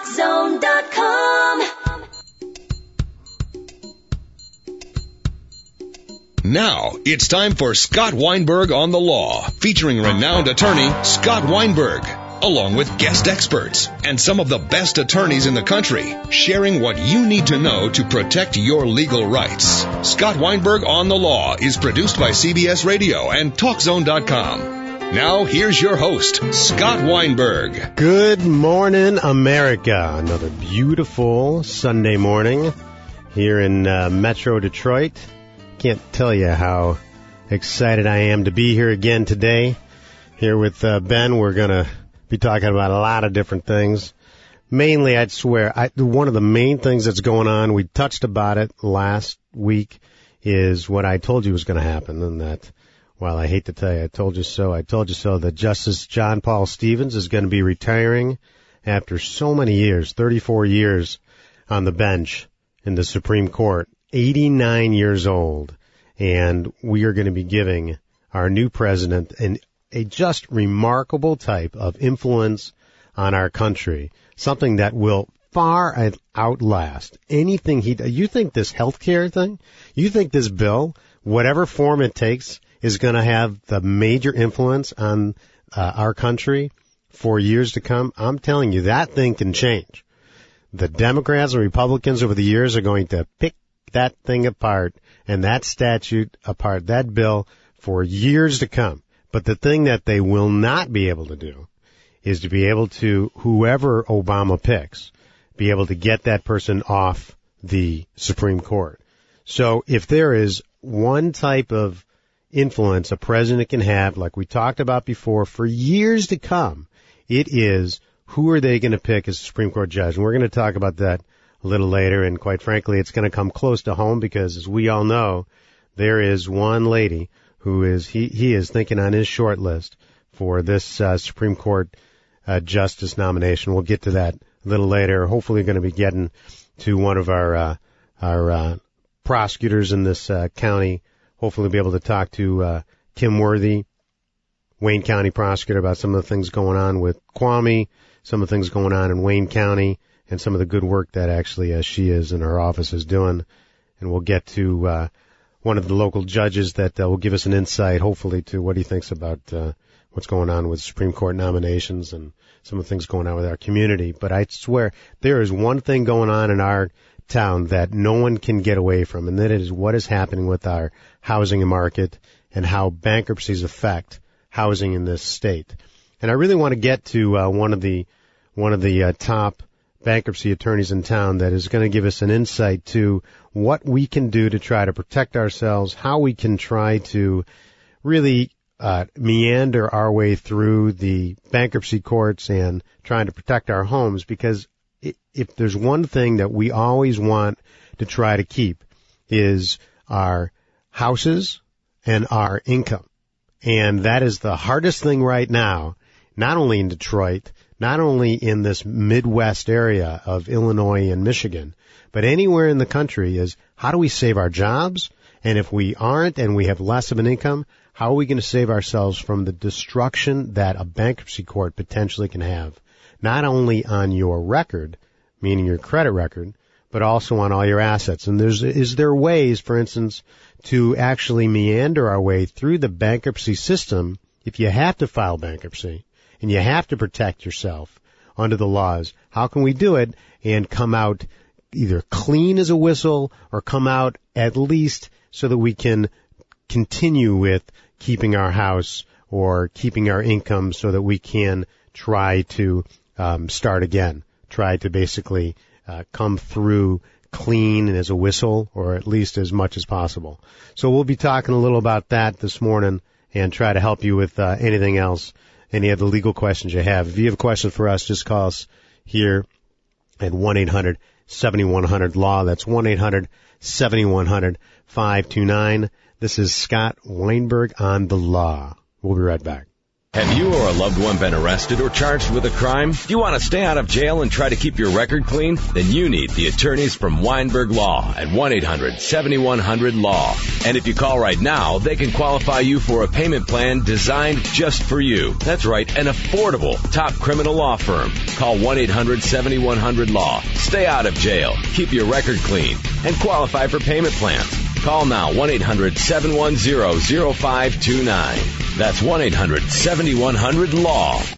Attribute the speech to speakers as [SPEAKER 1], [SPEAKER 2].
[SPEAKER 1] TalkZone.com.
[SPEAKER 2] Now, it's time for Scott Weinberg on the Law, featuring renowned attorney Scott Weinberg, along with guest experts and some of the best attorneys in the country, sharing what you need to know to protect your legal rights. Scott Weinberg on the Law is produced by CBS Radio and TalkZone.com. Now, here's your host, Scott Weinberg.
[SPEAKER 3] Good morning, America. Another beautiful Sunday morning here in uh, Metro Detroit. Can't tell you how excited I am to be here again today. Here with uh, Ben, we're going to be talking about a lot of different things. Mainly, I'd swear, I, one of the main things that's going on, we touched about it last week, is what I told you was going to happen, and that, well, I hate to tell you, I told you so, I told you so, that Justice John Paul Stevens is going to be retiring after so many years, 34 years on the bench in the Supreme Court, 89 years old, and we are going to be giving our new president an a just remarkable type of influence on our country, something that will far outlast anything he. You think this healthcare thing? You think this bill, whatever form it takes, is going to have the major influence on uh, our country for years to come? I'm telling you, that thing can change. The Democrats and Republicans over the years are going to pick that thing apart and that statute apart, that bill for years to come. But the thing that they will not be able to do is to be able to, whoever Obama picks, be able to get that person off the Supreme Court. So if there is one type of influence a president can have, like we talked about before, for years to come, it is who are they going to pick as Supreme Court judge? And we're going to talk about that a little later. And quite frankly, it's going to come close to home because as we all know, there is one lady who is he he is thinking on his short list for this uh, Supreme Court uh, justice nomination. We'll get to that a little later. Hopefully, going to be getting to one of our uh, our uh, prosecutors in this uh, county. Hopefully, be able to talk to uh, Kim Worthy, Wayne County prosecutor, about some of the things going on with Kwame, some of the things going on in Wayne County, and some of the good work that actually uh, she is in her office is doing. And we'll get to uh, one of the local judges that uh, will give us an insight, hopefully, to what he thinks about uh, what's going on with Supreme Court nominations and some of the things going on with our community. But I swear there is one thing going on in our town that no one can get away from, and that is what is happening with our housing market and how bankruptcies affect housing in this state. And I really want to get to uh, one of the one of the uh, top bankruptcy attorneys in town that is going to give us an insight to what we can do to try to protect ourselves, how we can try to really uh, meander our way through the bankruptcy courts and trying to protect our homes because if there's one thing that we always want to try to keep is our houses and our income. And that is the hardest thing right now, not only in Detroit, not only in this Midwest area of Illinois and Michigan, but anywhere in the country is how do we save our jobs? And if we aren't and we have less of an income, how are we going to save ourselves from the destruction that a bankruptcy court potentially can have? Not only on your record, meaning your credit record, but also on all your assets. And there's, is there ways, for instance, to actually meander our way through the bankruptcy system if you have to file bankruptcy and you have to protect yourself under the laws. How can we do it and come out either clean as a whistle or come out at least so that we can continue with keeping our house or keeping our income so that we can try to um, start again, try to basically uh, come through clean and as a whistle or at least as much as possible. So we'll be talking a little about that this morning and try to help you with uh, anything else any of the legal questions you have. If you have a question for us, just call us here at 1-800-7100-LAW. That's 1-800-7100-529. This is Scott Weinberg on the law. We'll be right back.
[SPEAKER 1] Have you or a loved one been arrested or charged with a crime? Do you want to stay out of jail and try to keep your record clean? Then you need the attorneys from Weinberg Law at 1-800-7100-LAW. And if you call right now, they can qualify you for a payment plan designed just for you. That's right, an affordable top criminal law firm. Call 1-800-7100-LAW. Stay out of jail, keep your record clean, and qualify for payment plans. Call now 1-800-710-0529. That's 1-800-7100-LAW.